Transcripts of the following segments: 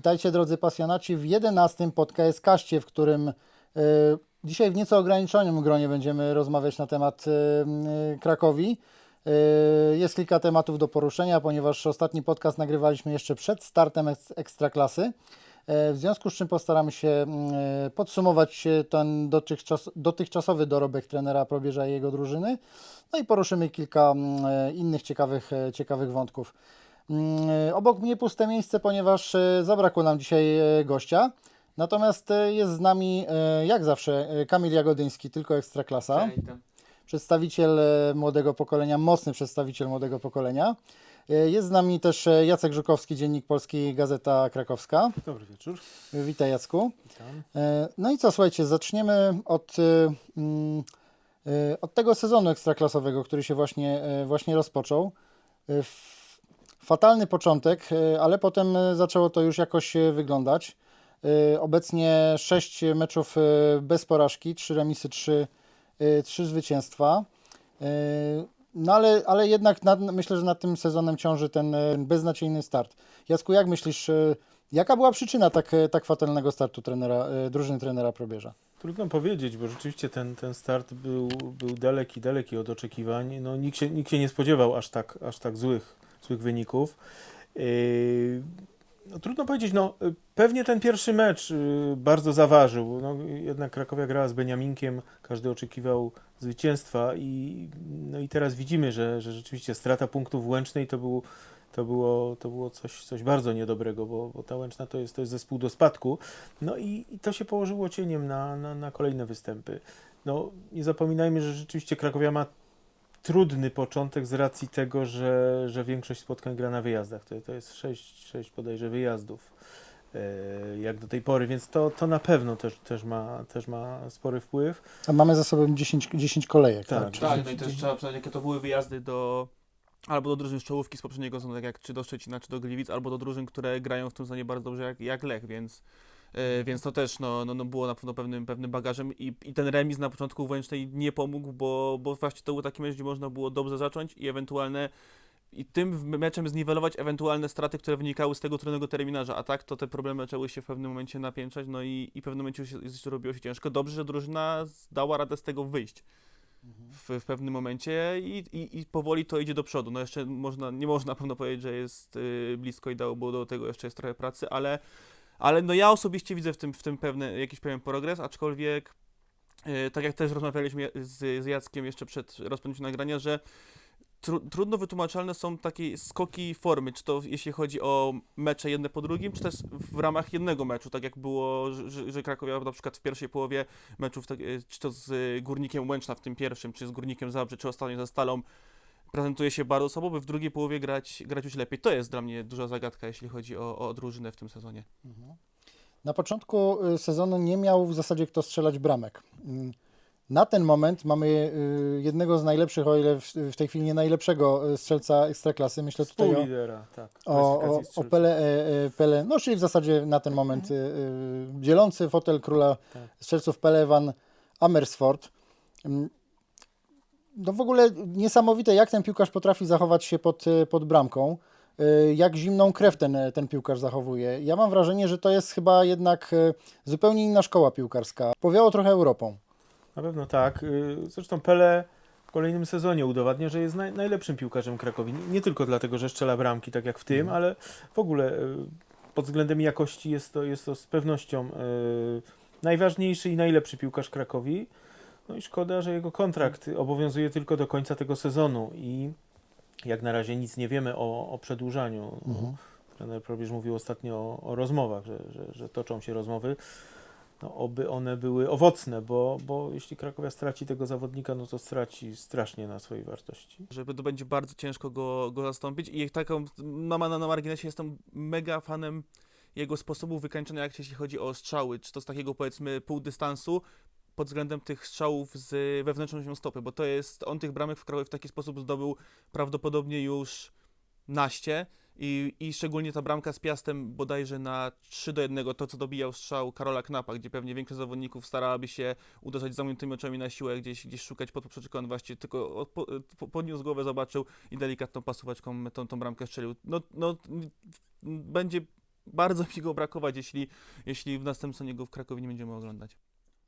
Witajcie drodzy pasjonaci w 11 podcast kaście, w którym e, dzisiaj w nieco ograniczonym gronie będziemy rozmawiać na temat e, Krakowi. E, jest kilka tematów do poruszenia, ponieważ ostatni podcast nagrywaliśmy jeszcze przed startem eks- Ekstraklasy. W związku z czym postaramy się podsumować ten dotychczas, dotychczasowy dorobek trenera Probierza i jego drużyny. No i poruszymy kilka innych ciekawych, ciekawych wątków. Mm, Obok mnie puste miejsce, ponieważ e, zabrakło nam dzisiaj e, gościa. Natomiast e, jest z nami, jak zawsze, Kamil Jagodyński, tylko Ekstraklasa. Przedstawiciel młodego pokolenia, mocny przedstawiciel młodego pokolenia. Jest z nami też Jacek Żukowski, Dziennik Polski, Gazeta Krakowska. Dobry wieczór. Witaj Jacku. Witam. No i co, słuchajcie, zaczniemy od, mm, od tego sezonu ekstraklasowego, który się właśnie, właśnie rozpoczął. F- Fatalny początek, e, ale potem e, zaczęło to już jakoś e, wyglądać. Obecnie 6 meczów bez porażki, 3 remisy, 3, 3 zwycięstwa. No ale, ale jednak nad, myślę, że nad tym sezonem ciąży ten beznadziejny start. Jacku, jak myślisz, jaka była przyczyna tak, tak fatalnego startu trenera, drużyny trenera Probierza? Trudno powiedzieć, bo rzeczywiście ten, ten start był, był daleki, daleki od oczekiwań. No, nikt, się, nikt się nie spodziewał aż tak, aż tak złych, złych wyników. Yy, no, trudno powiedzieć, no, pewnie ten pierwszy mecz y, bardzo zaważył. No, jednak Krakowia grała z Beniaminkiem, każdy oczekiwał zwycięstwa i, no, i teraz widzimy, że, że rzeczywiście strata punktów w Łęcznej to, był, to było, to było coś, coś bardzo niedobrego, bo, bo ta Łęczna to jest, to jest zespół do spadku. No i, i to się położyło cieniem na, na, na kolejne występy. No, nie zapominajmy, że rzeczywiście Krakowia ma trudny początek z racji tego, że, że większość spotkań gra na wyjazdach. To, to jest 6, 6 bodajże wyjazdów e, jak do tej pory, więc to, to na pewno też, też, ma, też ma spory wpływ. A mamy za sobą 10, 10 kolejek, tak? Tak. Czyli- Tak, no i też trzeba przyznać, jakie to były wyjazdy do albo do drużyn z czołówki z poprzedniego sezonu, tak jak czy do Szczecina, czy do Gliwic, albo do drużyn, które grają w tym sezonie bardzo dobrze, jak, jak Lech, więc, więc to też no, no, no było na pewno pewnym, pewnym bagażem i, i ten remis na początku Łęcznej nie pomógł, bo, bo właśnie to był taki mecz, gdzie można było dobrze zacząć i ewentualne i tym meczem zniwelować ewentualne straty, które wynikały z tego trudnego terminarza, a tak to te problemy zaczęły się w pewnym momencie napięczać, no i, i w pewnym momencie się, się robiło się ciężko. Dobrze, że drużyna dała radę z tego wyjść w, w pewnym momencie i, i, i powoli to idzie do przodu. No jeszcze można, nie można na pewno powiedzieć, że jest y, blisko i dało, bo do tego jeszcze jest trochę pracy, ale, ale no ja osobiście widzę w tym, w tym pewne, jakiś pewien progres, aczkolwiek y, tak jak też rozmawialiśmy z, z Jackiem jeszcze przed rozpoczęciem nagrania, że tru, trudno wytłumaczalne są takie skoki formy, czy to jeśli chodzi o mecze jedne po drugim, czy też w ramach jednego meczu, tak jak było, że, że- na przykład w pierwszej połowie meczów, tak, e, czy to z Górnikiem Łęczna w tym pierwszym, czy z Górnikiem Zabrze, czy ostatnio ze Stalą, prezentuje się bardzo słabo, by w drugiej połowie grać, grać już lepiej. To jest dla mnie duża zagadka, jeśli chodzi o, o drużynę w tym sezonie. Na początku y, sezonu nie miał w zasadzie kto strzelać bramek. Mm, Na ten moment mamy y, jednego z najlepszych, o ile w, tej chwili nie najlepszego y, strzelca ekstraklasy. Myślę tutaj o, tak. o, o. Pele, e, e, Pele, no czyli w zasadzie na ten moment dzielący fotel króla Tak. strzelców Pele Van Amersfoort. Mm, No w ogóle niesamowite, jak ten piłkarz potrafi zachować się pod, y, pod bramką. Y, Jak zimną krew ten, ten piłkarz zachowuje. Ja mam wrażenie, że to jest chyba jednak y, zupełnie inna szkoła piłkarska. Powiało trochę Europą. Na pewno tak. Y, Zresztą Pele w kolejnym sezonie udowadnia, że jest naj, najlepszym piłkarzem Krakowi. Nie, tylko dlatego, że strzela bramki, tak jak w tym, ale w ogóle y, pod względem jakości jest to, jest to z pewnością y, najważniejszy i najlepszy piłkarz Krakowi. No i szkoda, że jego kontrakt obowiązuje tylko do końca tego sezonu i jak na razie nic nie wiemy o, o przedłużaniu. No, trener Probierz mówił ostatnio o, o rozmowach, że, że, że toczą się rozmowy. No, oby one były owocne, bo, bo jeśli Krakowia straci tego zawodnika, no to straci strasznie na swojej wartości. Żeby to będzie bardzo ciężko go, go zastąpić i jak taką, na, na, na marginesie jestem mega fanem jego sposobu wykańczania, jak jeśli chodzi o strzały, czy to z takiego powiedzmy pół dystansu, pod względem tych strzałów z wewnętrznością stopy, bo to jest, on tych bramek w Krakowie w taki sposób zdobył prawdopodobnie już naście i, i szczególnie ta bramka z Piastem bodajże na 3 do 1, to co dobijał strzał Karola Knapa, gdzie pewnie większość zawodników starałaby się uderzać zamkniętymi oczami na siłę, gdzieś, gdzieś szukać pod poprzeczką, właśnie tylko od, po, po, podniósł głowę, zobaczył i delikatną pasuwaczką tą, tą bramkę strzelił. No, no, będzie bardzo mi go brakować, jeśli, jeśli w następnym go w Krakowie nie będziemy oglądać.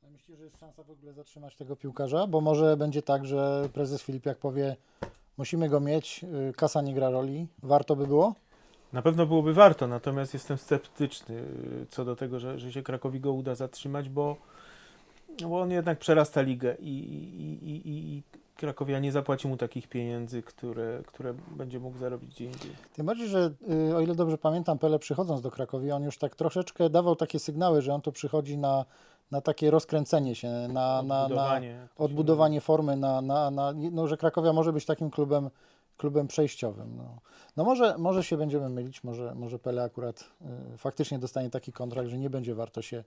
A Myślisz, że jest szansa w ogóle zatrzymać tego piłkarza? Bo może będzie tak, że prezes Filipiak powie, musimy go mieć, y, kasa nie gra roli, warto by było? Na pewno byłoby warto, natomiast jestem sceptyczny y, co do tego, że, że się Krakowi go uda zatrzymać, bo, no bo on jednak przerasta ligę i, i, i, i, i Krakowia nie zapłaci mu takich pieniędzy, które, które będzie mógł zarobić gdzie indziej. Tym bardziej, że y, o ile dobrze pamiętam, Pele przychodząc do Krakowi, on już tak troszeczkę dawał takie sygnały, że on tu przychodzi na, na takie rozkręcenie się, na, na, na Odbudowanie, się odbudowanie formy, na, na, na, no, że Krakowia może być takim klubem, klubem przejściowym. No, no może, może się będziemy mylić, może, może Pele akurat y, faktycznie dostanie taki kontrakt, że nie będzie warto się,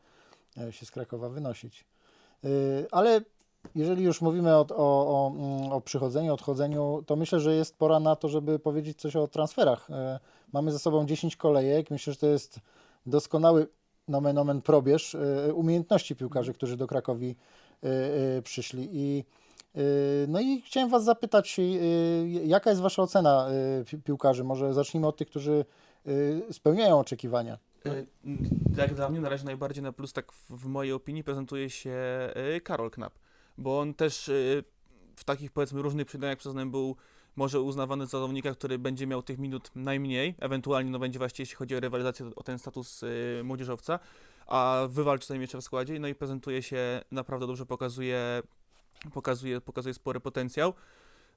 y, się z Krakowa wynosić. Y, ale jeżeli już mówimy o, o, o, mm, o przychodzeniu, odchodzeniu, to myślę, że jest pora na to, żeby powiedzieć coś o transferach. E, Mamy za sobą 10 kolejek. Myślę, że to jest doskonały nomen omen probierz e, umiejętności piłkarzy, którzy do Krakowi e, przyszli. I, no i chciałem Was zapytać, jaka jest Wasza ocena pi- piłkarzy? Może zacznijmy od tych, którzy spełniają oczekiwania. Y, Jak dla mnie na razie najbardziej na plus, tak w, mojej opinii, prezentuje się y, Karol Knap, bo on też y, w takich powiedzmy różnych przydaniach przez nim był może uznawany za zawodnika, który będzie miał tych minut najmniej, ewentualnie no będzie właśnie jeśli chodzi o rywalizację o ten status y, młodzieżowca, a wywalczy sobie miecze w składzie, no i prezentuje się naprawdę dobrze, pokazuje, pokazuje, pokazuje spory potencjał.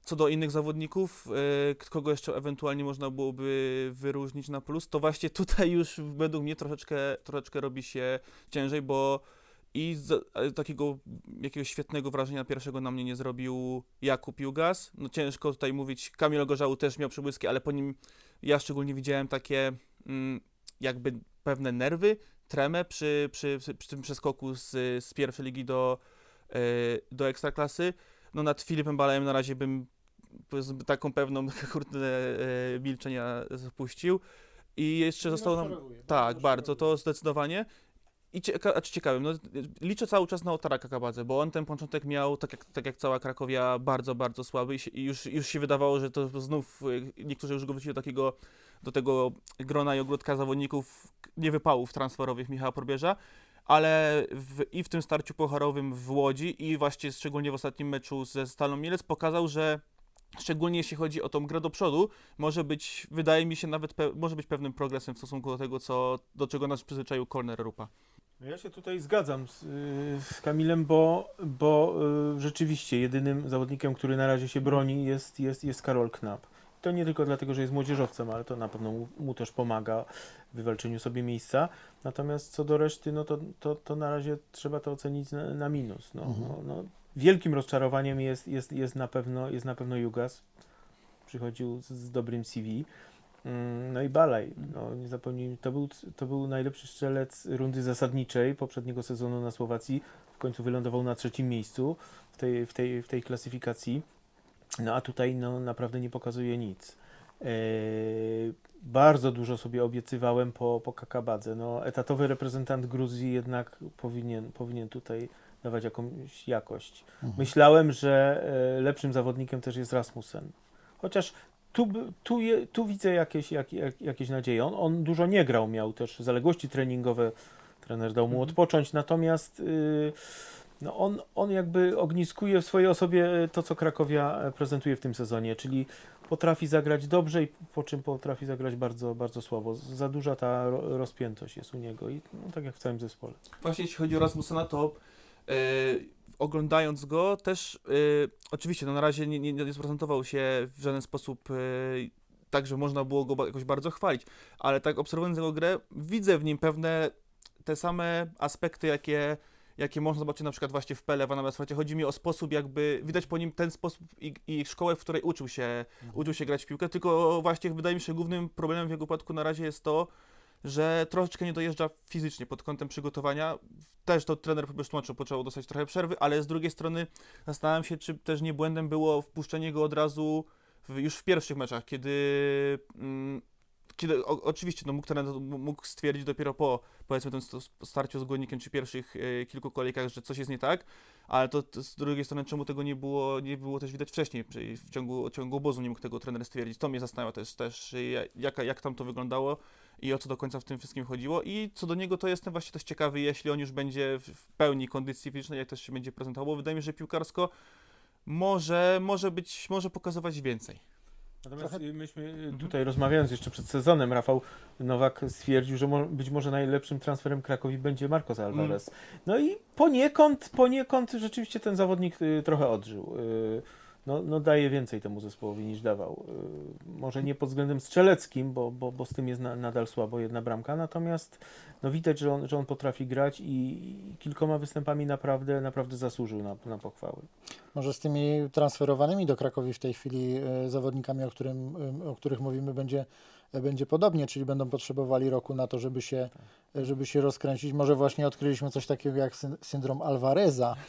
Co do innych zawodników, y, kogo jeszcze ewentualnie można byłoby wyróżnić na plus, to właśnie tutaj już według mnie troszeczkę, troszeczkę robi się ciężej, bo i z, takiego jakiegoś świetnego wrażenia pierwszego na mnie nie zrobił Jakub Jugas. No ciężko tutaj mówić, Kamil Gorzału też miał przybłyski, ale po nim ja szczególnie widziałem takie mm, jakby pewne nerwy, tremę przy, przy, przy, tym przeskoku z, z pierwszej ligi do, e, do ekstraklasy. No nad Filipem Balajem na razie bym taką pewną kurde e, milczenia zapuścił. I jeszcze zostało nam... Tak, bardzo, to zdecydowanie. I cieka- a czy ciekawym, no, liczę cały czas na Otara Kakabadze, bo on ten początek miał, tak jak, tak jak cała Krakowia, bardzo, bardzo słaby i, się, i już, już się wydawało, że to znów y, niektórzy już go wrócili do takiego, do tego grona i ogródka zawodników niewypałów transferowych Michała Probierza, ale w, i w tym starciu pucharowym w Łodzi i właśnie szczególnie w ostatnim meczu ze Stalą Mielec pokazał, że szczególnie jeśli chodzi o tą grę do przodu, może być, wydaje mi się, nawet może być pewnym progresem w stosunku do tego, co, do czego nas przyzwyczaił Corner Rupa. No Ja się tutaj zgadzam z, y, z Kamilem, bo, bo y, rzeczywiście jedynym zawodnikiem, który na razie się broni jest, jest, jest Karol Knap. To nie tylko dlatego, że jest młodzieżowcem, ale to na pewno mu, mu też pomaga w wywalczeniu sobie miejsca. Natomiast co do reszty, no to, to, to na razie trzeba to ocenić na, na minus. No, Mhm. no, no, wielkim rozczarowaniem jest, jest, jest, na pewno, jest na pewno Jugas. Przychodził z, z dobrym CV. Mm, No i Balaj, no nie zapomnijmy, to był, to był najlepszy strzelec rundy zasadniczej poprzedniego sezonu na Słowacji. W końcu wylądował na trzecim miejscu w tej, w tej, w tej klasyfikacji. No a tutaj no, naprawdę nie pokazuje nic. Eee, bardzo dużo sobie obiecywałem po, po Kakabadze. No, etatowy reprezentant Gruzji jednak powinien, powinien tutaj dawać jakąś jakość. Mhm. Myślałem, że e, lepszym zawodnikiem też jest Rasmussen. Chociaż tu, tu, tu widzę jakieś, jak, jak, jakieś nadzieje. On, on dużo nie grał, miał też zaległości treningowe. Trener dał mu Mhm. odpocząć, natomiast y, no on, on jakby ogniskuje w swojej osobie to, co Krakowia e, prezentuje w tym sezonie, czyli potrafi zagrać dobrze i po czym potrafi zagrać bardzo, bardzo słabo. Za duża ta ro- rozpiętość jest u niego i no, tak jak w całym zespole. Właśnie jeśli chodzi o Rasmussena, to e, oglądając go też, e, oczywiście no na razie nie, nie, nie prezentował się w żaden sposób e, tak, że można było go jakoś bardzo chwalić, ale tak obserwując jego grę, widzę w nim pewne te same aspekty, jakie jakie można zobaczyć na przykład właśnie w Pele, w Anabesfacie. Chodzi mi o sposób jakby, widać po nim ten sposób i, i szkołę, w której uczył się, uczył się grać w piłkę, tylko właśnie wydaje mi się, głównym problemem w jego przypadku na razie jest to, że troszeczkę nie dojeżdża fizycznie pod kątem przygotowania. Też to trener po prostu tłumaczył, potrzebował dostać trochę przerwy, ale z drugiej strony zastanawiam się, czy też nie błędem było wpuszczenie go od razu w, już w pierwszych meczach, kiedy, mm, kiedy, o, oczywiście no, mógł, trener, mógł stwierdzić dopiero po powiedzmy tym st- starciu z Górnikiem czy pierwszych e, kilku kolejkach, że coś jest nie tak, ale to, to z drugiej strony czemu tego nie było, nie było też widać wcześniej, czyli w ciągu, ciągu obozu nie mógł tego trener stwierdzić. To mnie zastanawia też, też e, jak, jak tam to wyglądało i o co do końca w tym wszystkim chodziło i co do niego to jestem właśnie też ciekawy, jeśli on już będzie w, pełni kondycji fizycznej, jak też się będzie prezentował, wydaje mi się, że piłkarsko może, może być, może pokazywać więcej. Natomiast Trochę- myśmy y, Mhm. tutaj rozmawiając jeszcze przed sezonem, Rafał Nowak stwierdził, że mo- być może najlepszym transferem Krakowi będzie Marcos Alvarez. No i poniekąd, poniekąd rzeczywiście ten zawodnik y, trochę odżył. Y, no, no daje więcej temu zespołowi niż dawał. Y, może nie pod względem strzeleckim, bo, bo, bo z tym jest na, nadal słabo jedna bramka, natomiast no widać, że on, że on potrafi grać i, i kilkoma występami naprawdę, naprawdę zasłużył na, na pochwały. Może z tymi transferowanymi do Krakowi w tej chwili e, zawodnikami, o, którym, e, o których mówimy, będzie, będzie podobnie, czyli będą potrzebowali roku na to, żeby się, żeby się rozkręcić. Może właśnie odkryliśmy coś takiego jak syn- syndrom Alvareza.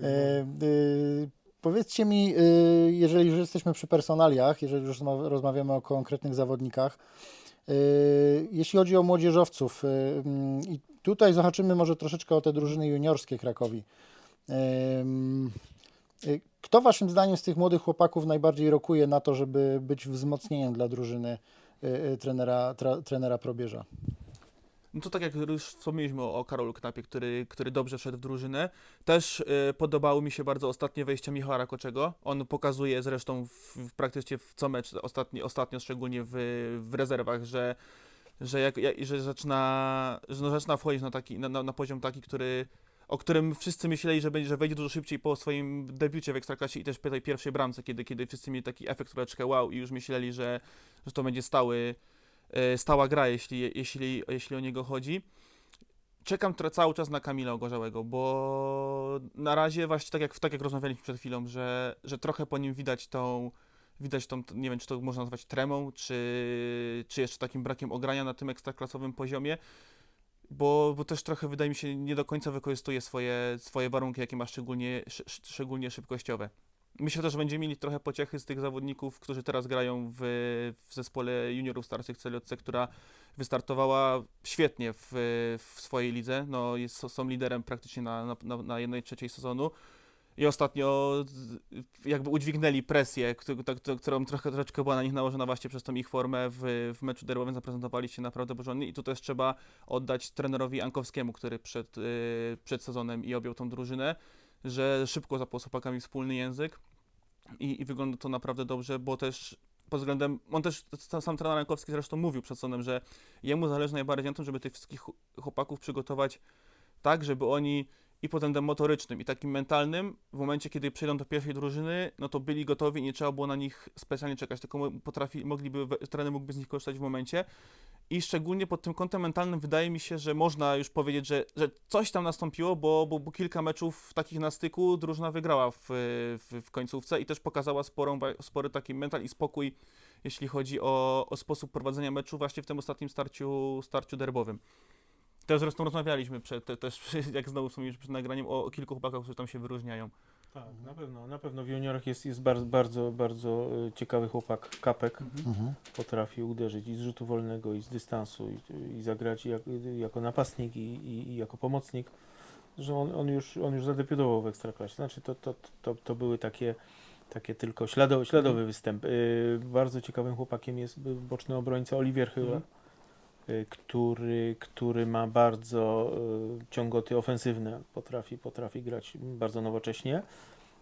E, e, Powiedzcie mi, e, jeżeli już jesteśmy przy personaliach, jeżeli już rozma- rozmawiamy o konkretnych zawodnikach, jeśli chodzi o młodzieżowców, mm, i tutaj zahaczymy może troszeczkę o te drużyny juniorskie Krakowi. Kto waszym zdaniem z tych młodych chłopaków najbardziej rokuje na to, żeby być wzmocnieniem dla drużyny trenera, trenera Probierza? No to tak jak już wspomnieliśmy o, o Karolu Knapie, który, który dobrze wszedł w drużynę. Też y, podobało mi się bardzo ostatnie wejście Michała Rakoczego. On pokazuje zresztą w, w praktycznie w co mecz, ostatni, ostatnio szczególnie w, w rezerwach, że, że, jak, jak, że zaczyna, że no zaczyna wchodzić na, taki, na, na, na poziom taki, który, o którym wszyscy myśleli, że, będzie, że wejdzie dużo szybciej po swoim debiucie w Ekstraklasie i też po tej pierwszej bramce, kiedy, kiedy wszyscy mieli taki efekt troszeczkę wow i już myśleli, że, że to będzie stały, stała gra, jeśli, jeśli, jeśli o niego chodzi. Czekam cały czas na Kamila Ogorzałego, bo na razie właśnie tak jak, tak jak rozmawialiśmy przed chwilą, że, że trochę po nim widać tą, widać tą, nie wiem czy to można nazwać tremą, czy, czy jeszcze takim brakiem ogrania na tym ekstraklasowym poziomie, bo, bo też trochę wydaje mi się nie do końca wykorzystuje swoje, swoje warunki, jakie ma szczególnie, sz, szczególnie szybkościowe. Myślę też, że będziemy mieli trochę pociechy z tych zawodników, którzy teraz grają w, w zespole juniorów starszych CLJC, która wystartowała świetnie w, w swojej lidze. No, jest, są liderem praktycznie na, na, na jednej trzeciej sezonu. I ostatnio jakby udźwignęli presję, którą trochę troszeczkę była na nich nałożona właśnie przez tą ich formę w, w meczu derbowym. Zaprezentowali się naprawdę porządnie i tu też trzeba oddać trenerowi Ankowskiemu, który przed, y, przed sezonem i objął tą drużynę, że szybko zapał z chłopakami wspólny język i, i wygląda to naprawdę dobrze, bo też pod względem, on też, sam- trener Rankowski zresztą mówił przed sądem, że jemu zależy najbardziej na tym, żeby tych wszystkich chł- chłopaków przygotować tak, żeby oni i pod względem motorycznym i takim mentalnym, w momencie, kiedy przejdą do pierwszej drużyny, no to byli gotowi i nie trzeba było na nich specjalnie czekać, tylko potrafi, mogliby, trener mógłby z nich korzystać w momencie. I szczególnie pod tym kątem mentalnym wydaje mi się, że można już powiedzieć, że, że coś tam nastąpiło, bo, bo, bo kilka meczów takich na styku drużyna wygrała w, w, w końcówce i też pokazała sporą, spory taki mental i spokój, jeśli chodzi o, o sposób prowadzenia meczu właśnie w tym ostatnim starciu, starciu derbowym. Też zresztą rozmawialiśmy przed, te, też, jak znowu wspomnieliśmy przed nagraniem, o, o kilku chłopakach, którzy tam się wyróżniają. Tak, na pewno, na pewno w juniorach jest, jest bardzo, bardzo, bardzo y, ciekawy chłopak Kapek. Mhm. Potrafi uderzyć i z rzutu wolnego, i z dystansu, i, i zagrać jak, jako napastnik, i, i, i jako pomocnik. Że on, on, już, on już zadebiutował w Ekstraklasie. Znaczy to, to, to, to były takie, takie tylko ślado, śladowy występ. Y, bardzo ciekawym chłopakiem jest boczny obrońca Oliwier chyba. Mhm. Y, Który, który ma bardzo y, ciągoty ofensywne, potrafi, potrafi grać bardzo nowocześnie.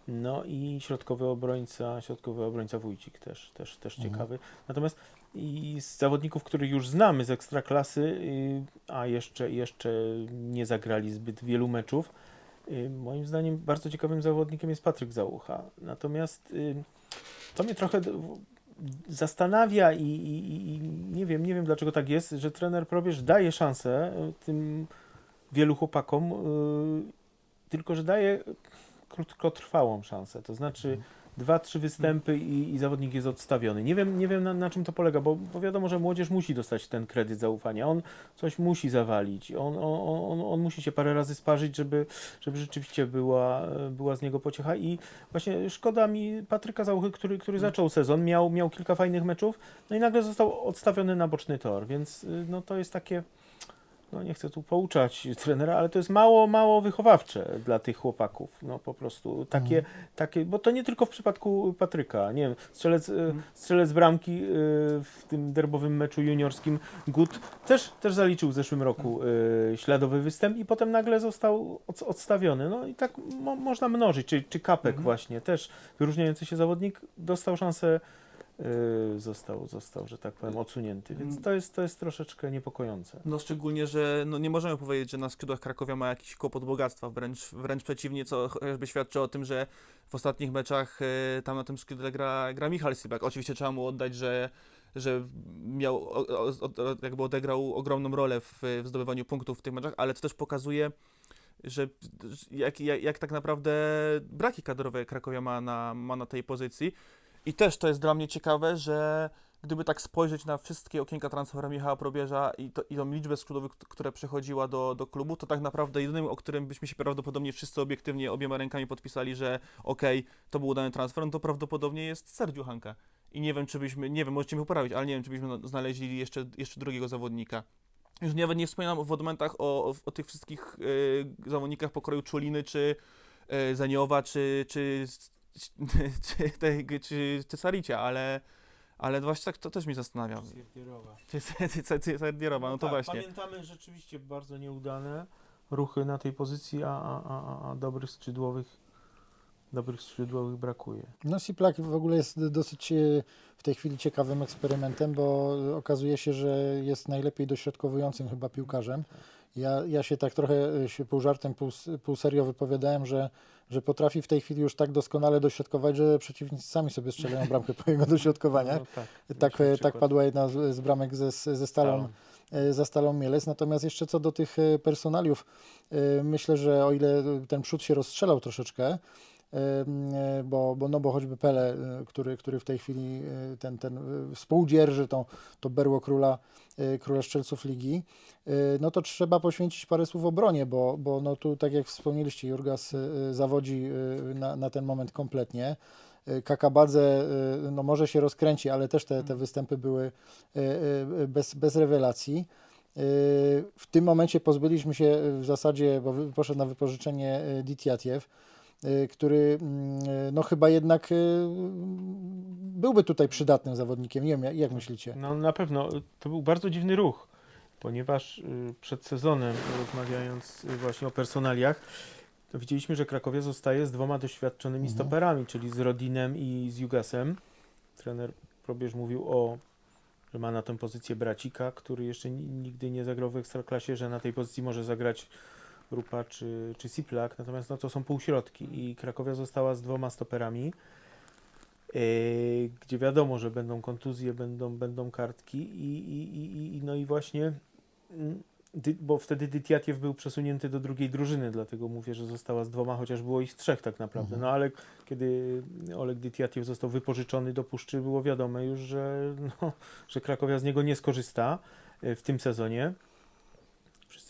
No i środkowy obrońca, środkowy obrońca Wójcik też, też, też Mhm. ciekawy. Natomiast i z zawodników, których już znamy z ekstraklasy, y, a jeszcze, jeszcze nie zagrali zbyt wielu meczów, moim zdaniem bardzo ciekawym zawodnikiem jest Patryk Załucha. Natomiast to mnie trochę zastanawia i, i, i nie wiem, nie wiem dlaczego tak jest, że trener Probierz daje szansę y, tym wielu chłopakom, y, tylko że daje krótkotrwałą szansę. To znaczy dwa, trzy występy i, i zawodnik jest odstawiony. Nie wiem, nie wiem na, na czym to polega, bo, bo wiadomo, że młodzież musi dostać ten kredyt zaufania. On coś musi zawalić. On, on, on, on musi się parę razy sparzyć, żeby, żeby rzeczywiście była, była z niego pociecha. I właśnie szkoda mi Patryka Załuchy, który, który zaczął sezon, miał, miał kilka fajnych meczów, no i nagle został odstawiony na boczny tor, więc y, no to jest takie no nie chcę tu pouczać trenera, ale to jest mało, mało wychowawcze dla tych chłopaków. No po prostu takie, takie bo to nie tylko w przypadku Patryka. Nie wiem, strzelec, y, strzelec bramki y, w tym derbowym meczu juniorskim Gut też, też zaliczył w zeszłym roku y, śladowy występ i potem nagle został od, odstawiony. No i tak mo, można mnożyć. Czy, czy Kapek właśnie, też wyróżniający się zawodnik, dostał szansę został, został, że tak powiem, odsunięty. Więc to jest, to jest troszeczkę niepokojące. No szczególnie, że no, nie możemy powiedzieć, że na skrzydłach Krakowia ma jakiś kłopot bogactwa, wręcz, wręcz przeciwnie, co chociażby świadczy o tym, że w ostatnich meczach e, tam na tym skrzydle gra, gra Michal Sibak. Oczywiście trzeba mu oddać, że że miał, o, o, o, jakby odegrał ogromną rolę w, w zdobywaniu punktów w tych meczach, ale to też pokazuje, że jak, jak, jak tak naprawdę braki kadrowe Krakowia ma na, ma na tej pozycji. I też to jest dla mnie ciekawe, że gdyby tak spojrzeć na wszystkie okienka transferu Michała Probierza i, to, i tą liczbę skrzydłowych, k- która przychodziła do, do klubu, to tak naprawdę jedynym, o którym byśmy się prawdopodobnie wszyscy obiektywnie obiema rękami podpisali, że okej, to był udany transfer, no to prawdopodobnie jest Sergio Hanka. I nie wiem, czy byśmy, nie wiem, możecie mnie poprawić, ale nie wiem, czy byśmy znaleźli jeszcze, jeszcze drugiego zawodnika. Już nawet nie wspominam w momentach o, o, o tych wszystkich y, zawodnikach pokroju Czuliny, czy y, Zaniowa, czy, czy, czy, czy, czy, czy Saricia, ale, ale właśnie tak to też mnie zastanawia. Czy Sardierowa, no to tak, właśnie. Pamiętamy rzeczywiście bardzo nieudane ruchy na tej pozycji, a, a, a, a dobrych skrzydłowych dobrych skrzydłowych brakuje. No Siplak w ogóle jest dosyć e, w tej chwili ciekawym eksperymentem, bo okazuje się, że jest najlepiej dośrodkowującym chyba piłkarzem. Ja, ja się tak trochę e, się pół żartem, pół, pół serio wypowiadałem, że, że potrafi w tej chwili już tak doskonale dośrodkować, że przeciwnicy sami sobie strzelają bramkę po jego dośrodkowaniach. No, tak, Tak, mieliśmy e, tak padła jedna z, z bramek ze, ze Stalą, e, za Stalą Mielec. Natomiast jeszcze co do tych personaliów, myślę, że o ile ten przód się rozstrzelał troszeczkę, bo, bo, no bo choćby Pele, e, który, który w tej chwili e, ten, ten e, współdzierży to, to berło króla, e, króla strzelców ligi, e, no to trzeba poświęcić parę słów obronie, bo, bo no tu tak jak wspomnieliście, Jurgas e, zawodzi e, na, na ten moment kompletnie. E, Kakabadze e, no może się rozkręci, ale też te, te występy były e, e, bez, bez rewelacji. E, W tym momencie pozbyliśmy się e, w zasadzie, bo poszedł na wypożyczenie e, Ditjatiew, e, który mm, e, no chyba jednak e, byłby tutaj przydatnym zawodnikiem. Nie wiem, jak- myślicie? No na pewno to był bardzo dziwny ruch, ponieważ y, przed sezonem, rozmawiając y, właśnie o personaliach, widzieliśmy, że Krakowia zostaje z dwoma doświadczonymi Mhm. stoperami, czyli z Rodinem i z Jugasem. Trener Probierz mówił o, że ma na tę pozycję Bracika, który jeszcze ni- nigdy nie zagrał w Ekstraklasie, że na tej pozycji może zagrać Rupa czy, czy Siplak, natomiast no, to są półśrodki i Krakowia została z dwoma stoperami. Yy, gdzie wiadomo, że będą kontuzje, będą, będą kartki i, i, i, i no i właśnie mm, dy, bo wtedy Dytiatiew był przesunięty do drugiej drużyny, dlatego mówię, że została z dwoma, chociaż było ich trzech tak naprawdę. Mhm. No ale kiedy Oleg Dytiatiew został wypożyczony do Puszczy, było wiadome już, że, no, że Krakowia z niego nie skorzysta y, w tym sezonie.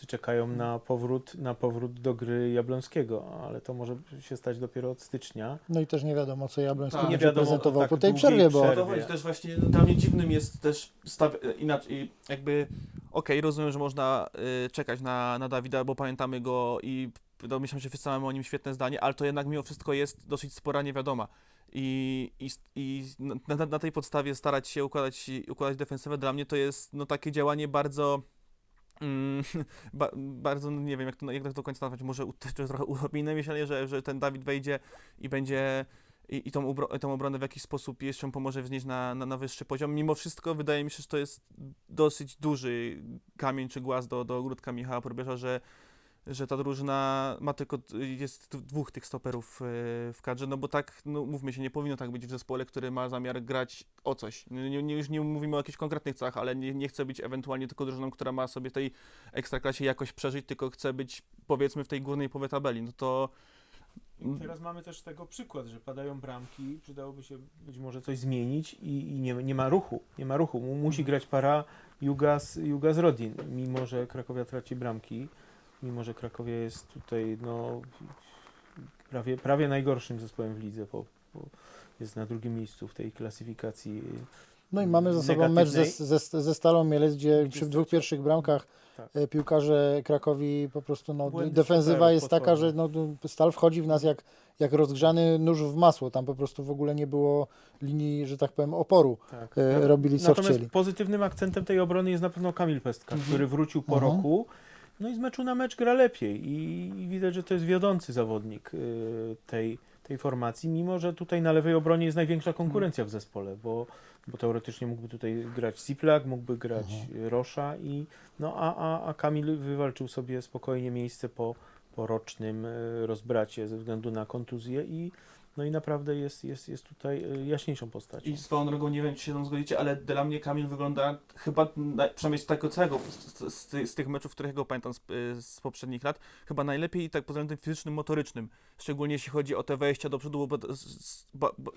Wszyscy czekają na powrót, na powrót do gry Jablońskiego, ale to może się stać dopiero od stycznia. No i też nie wiadomo, co Jabloński Tak. będzie Nie wiadomo, prezentował tak po tej przerwie, bo No przerwie. to chodzi też właśnie, no, dla mnie dziwnym jest też staw... inaczej, jakby, okej, rozumiem, że można y, czekać na, na Dawida, bo pamiętamy go i myślę, że wszyscy mamy o nim świetne zdanie, ale to jednak mimo wszystko jest dosyć spora niewiadoma. I, i, i na, na, na tej podstawie starać się układać, układać defensywę, dla mnie to jest no, takie działanie bardzo... Mm, ba, bardzo, nie wiem, jak to, jak to do końca nazwać, może też trochę utopijne myślenie, że, że ten Dawid wejdzie i będzie i, i tą, tą obronę w jakiś sposób jeszcze pomoże wznieść na, na, na wyższy poziom. Mimo wszystko wydaje mi się, że to jest dosyć duży kamień czy głaz do, do ogródka Michała Probierza, że, że ta drużyna ma tylko, jest dwóch tych stoperów e, w kadrze, no bo tak, no mówmy się, nie powinno tak być w zespole, który ma zamiar grać o coś. Nie, nie, nie- już nie mówimy o jakichś konkretnych cechach, ale nie, nie chce być ewentualnie tylko drużyną, która ma sobie w tej ekstraklasie jakoś przeżyć, tylko chce być powiedzmy w tej górnej połowie tabeli. No to I teraz mamy też tego przykład, że padają bramki, przydałoby się być może coś zmienić i, i nie, nie ma ruchu, nie ma ruchu. Mu- Musi Mhm. grać para Jugas, Jugas Rodin, mimo że Krakowia traci bramki, mimo że Krakowia jest tutaj no, prawie, prawie najgorszym zespołem w lidze, bo, bo jest na drugim miejscu w tej klasyfikacji. No i mamy za sobą mecz ze, ze, ze Stalą Mielec, gdzie przy dwóch pierwszych bramkach Tak. e, piłkarze Krakowi po prostu, no, Błędy defensywa jest taka, że no, Stal wchodzi w nas jak, jak rozgrzany nóż w masło. Tam po prostu w ogóle nie było linii, że tak powiem, oporu. Tak. E, robili co Natomiast chcieli. pozytywnym akcentem tej obrony jest na pewno Kamil Pestka, Mhm. który wrócił po Mhm. roku. No i z meczu na mecz gra lepiej i, i widać, że to jest wiodący zawodnik y, tej, tej formacji, mimo że tutaj na lewej obronie jest największa konkurencja w zespole, bo, bo teoretycznie mógłby tutaj grać Siplak, mógłby grać Mhm. Rosza i no a, a, a Kamil wywalczył sobie spokojnie miejsce po, po rocznym y, rozbracie ze względu na kontuzję i no i naprawdę jest, jest, jest tutaj y, jaśniejszą postacią. I swoją drogą, nie wiem, czy się tam zgodzicie, ale dla mnie Kamil wygląda chyba, na, przynajmniej z tego całego, z, z, z tych meczów, których go pamiętam z, y, z poprzednich lat, chyba najlepiej tak pod względem fizycznym, motorycznym. Szczególnie jeśli chodzi o te wejścia do przodu, bo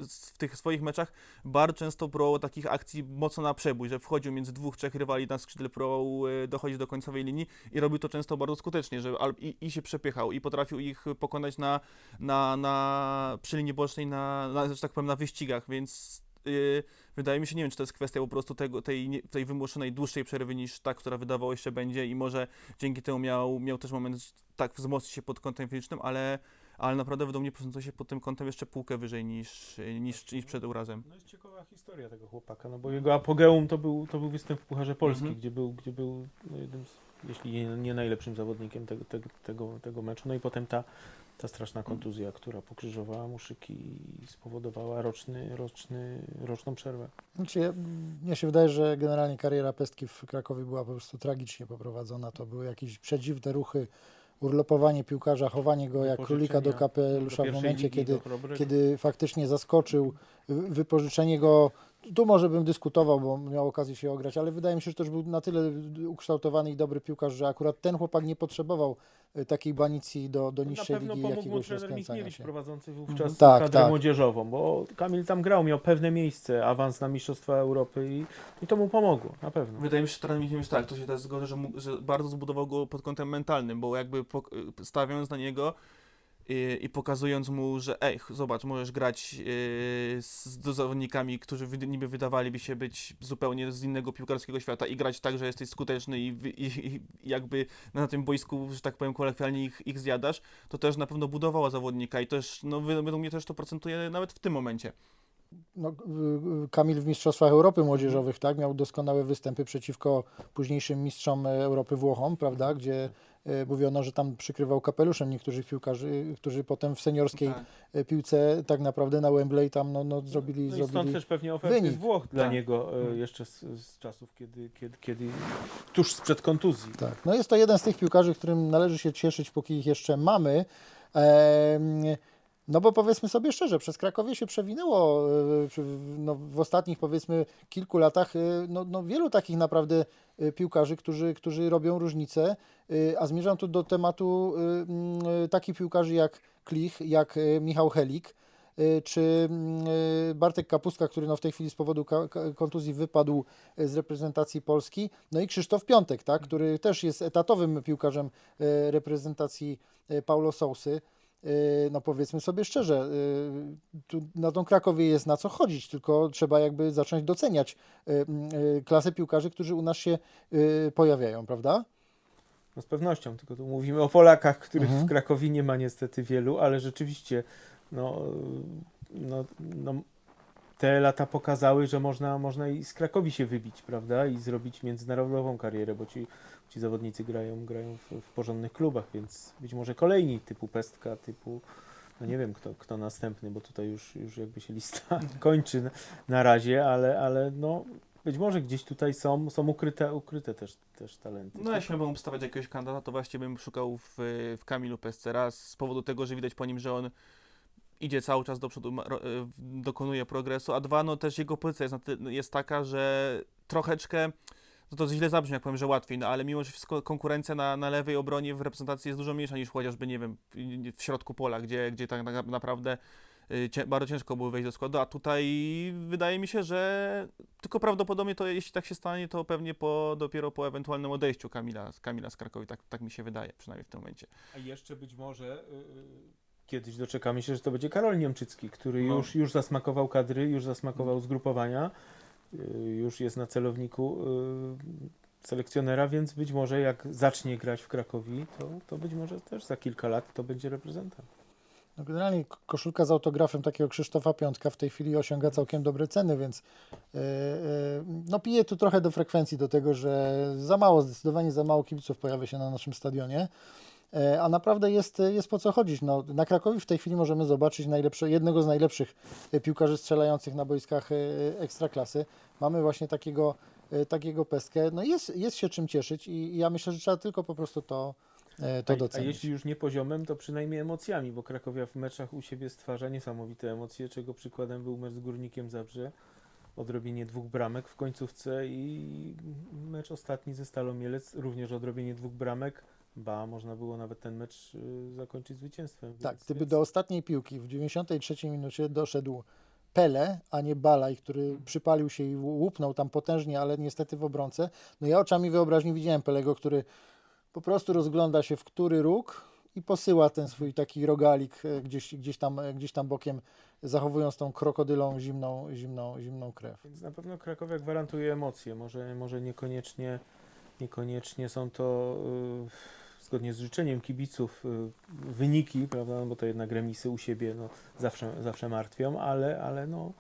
w tych swoich meczach Bar często próbował takich akcji mocno na przebój, że wchodził między dwóch, trzech rywali na skrzydle, próbował y, dochodzić do końcowej linii i robił to często bardzo skutecznie, że i, i się przepychał i potrafił ich pokonać na, na, na przy linii bocznej, na, na, że tak powiem, na wyścigach, więc yy, wydaje mi się, nie wiem, czy to jest kwestia po prostu tego, tej, tej wymuszonej dłuższej przerwy niż ta, która wydawało się będzie i może dzięki temu miał, miał też moment tak wzmocnić się pod kątem fizycznym, ale, ale naprawdę według mnie prezentuje się pod tym kątem jeszcze półkę wyżej niż, niż, niż przed urazem. No jest ciekawa historia tego chłopaka, no bo jego apogeum to był, to był występ w Pucharze Polski, Mhm. gdzie był, gdzie był no, jednym z, jeśli nie, najlepszym zawodnikiem tego, tego, tego, tego meczu. No i potem ta, ta straszna kontuzja, która pokrzyżowała mu szyki i spowodowała roczny, roczny, roczną przerwę. Znaczy, ja, mnie się wydaje, że generalnie kariera Pestki w Krakowie była po prostu tragicznie poprowadzona. To były jakieś przedziwne ruchy, urlopowanie piłkarza, chowanie go jak królika do kapelusza w momencie, kiedy, kiedy faktycznie zaskoczył. Wy- Wypożyczenie go, tu może bym dyskutował, bo miał okazję się ograć, ale wydaje mi się, że też był na tyle ukształtowany i dobry piłkarz, że akurat ten chłopak nie potrzebował y, takiej banicji do, do niższej ligi, jakiegoś rozkręcania się. prowadzący Mhm. wówczas Tak, kadrę tak. młodzieżową, bo Kamil tam grał, miał pewne miejsce, awans na Mistrzostwa Europy i, i to mu pomogło, na pewno. Wydaje mi się, że trener Michniewicz tak, to się też zgodzę, że, mu, że bardzo zbudował go pod kątem mentalnym, bo jakby pok- stawiając na niego i, i pokazując mu, że ej, zobacz, możesz grać yy, z, zawodnikami, którzy wy, niby wydawaliby się być zupełnie z innego piłkarskiego świata i grać tak, że jesteś skuteczny i, i, i jakby na tym boisku, że tak powiem kolokwialnie ich, ich zjadasz, to też na pewno budowała zawodnika i też, no według mnie też to procentuje nawet w tym momencie. No, Kamil w Mistrzostwach Europy Młodzieżowych tak, miał doskonałe występy przeciwko późniejszym mistrzom e, Europy Włochom, prawda, gdzie mówiono, że tam przykrywał kapeluszem niektórych piłkarzy, którzy potem w seniorskiej Tak. e, piłce tak naprawdę na Wembley tam no, no, zrobili, No i stąd zrobili też pewnie oferty wynik. z Włoch dla Tak. niego e, Mhm. jeszcze z, z czasów, kiedy, kiedy, kiedy tuż sprzed kontuzji. Tak. No jest to jeden z tych piłkarzy, którym należy się cieszyć, póki ich jeszcze mamy. Em, No bo powiedzmy sobie szczerze, przez Krakowie się przewinęło e, no, w ostatnich powiedzmy kilku latach e, no, no, wielu takich naprawdę e, piłkarzy, którzy, którzy robią różnicę, a zmierzam tu do tematu takich piłkarzy jak Klich, jak Michał Helik, czy Bartek Kapustka, który no w tej chwili z powodu kontuzji wypadł z reprezentacji Polski, no i Krzysztof Piątek, tak, który też jest etatowym piłkarzem reprezentacji Paulo Sousy. E, No powiedzmy sobie szczerze, e, tu na tą Krakowie jest na co chodzić, tylko trzeba jakby zacząć doceniać e, klasę piłkarzy, którzy u nas się pojawiają, prawda? No z pewnością, tylko tu mówimy o Polakach, których Mhm. w Krakowie nie ma niestety wielu, ale rzeczywiście no, no, no, te lata pokazały, że można, można i z Krakowi się wybić, prawda, i zrobić międzynarodową karierę, bo ci, ci zawodnicy grają, grają w, w porządnych klubach, więc być może kolejni typu Pestka, typu no nie wiem kto, kto następny, bo tutaj już, już jakby się lista kończy na, na razie, ale, ale no być może gdzieś tutaj są, są ukryte, ukryte też, też talenty. No jeśli miałbym obstawiać jakiegoś kandydata, to właśnie bym szukał w, w Kamilu Pesce raz z powodu tego, że widać po nim, że on idzie cały czas do przodu, e, dokonuje progresu, a dwa, no też jego pozycja jest, jest taka, że troszeczkę no to źle zabrzmi, jak powiem, że łatwiej, no ale mimo wszystko konkurencja na, na lewej obronie w reprezentacji jest dużo mniejsza niż chociażby, nie wiem, w środku pola, gdzie, gdzie tak na- naprawdę y, bardzo ciężko było wejść do składu, a tutaj wydaje mi się, że tylko prawdopodobnie to, jeśli tak się stanie, to pewnie po, dopiero po ewentualnym odejściu Kamila, Kamila z Krakowi, tak, tak mi się wydaje, przynajmniej w tym momencie. A jeszcze być może y, kiedyś doczekamy się, że to będzie Karol Niemczycki, który No. już, już zasmakował kadry, już zasmakował zgrupowania, już jest na celowniku y, selekcjonera, więc być może jak zacznie grać w Krakowi, to, to być może też za kilka lat to będzie reprezentant. No generalnie koszulka z autografem takiego Krzysztofa Piątka w tej chwili osiąga całkiem dobre ceny, więc yy, no pije tu trochę do frekwencji do tego, że za mało, zdecydowanie za mało kibiców pojawia się na naszym stadionie. E, A naprawdę jest, jest po co chodzić. No, na Krakowie w tej chwili możemy zobaczyć jednego z najlepszych e, piłkarzy strzelających na boiskach e, ekstraklasy. Mamy właśnie takiego, takiego pestkę. No jest, jest się czym cieszyć i ja myślę, że trzeba tylko po prostu to, to a, a docenić. jeśli już nie poziomem, to przynajmniej emocjami, bo Krakowia w meczach u siebie stwarza niesamowite emocje, czego przykładem był mecz z Górnikiem Zabrze, odrobienie dwóch bramek w końcówce i mecz ostatni ze Stalą Mielec, również odrobienie dwóch bramek, ba, można było nawet ten mecz y, zakończyć zwycięstwem. Tak, więc- gdyby więc- do ostatniej piłki w 93 minucie doszedł Pele, a nie Balaj, który przypalił się i łupnął tam potężnie, ale niestety w obrońcę. No ja oczami wyobraźni widziałem Pelego, który po prostu rozgląda się w który róg i posyła ten swój taki rogalik e, gdzieś, gdzieś, tam, e, gdzieś tam bokiem, zachowując tą krokodylą zimną, zimną, zimną krew. Więc na pewno Krakowia gwarantuje emocje. Może, może niekoniecznie, niekoniecznie są to y, zgodnie z życzeniem kibiców y, wyniki, prawda? No bo to jednak remisy u siebie no, zawsze, zawsze martwią, ale, ale no,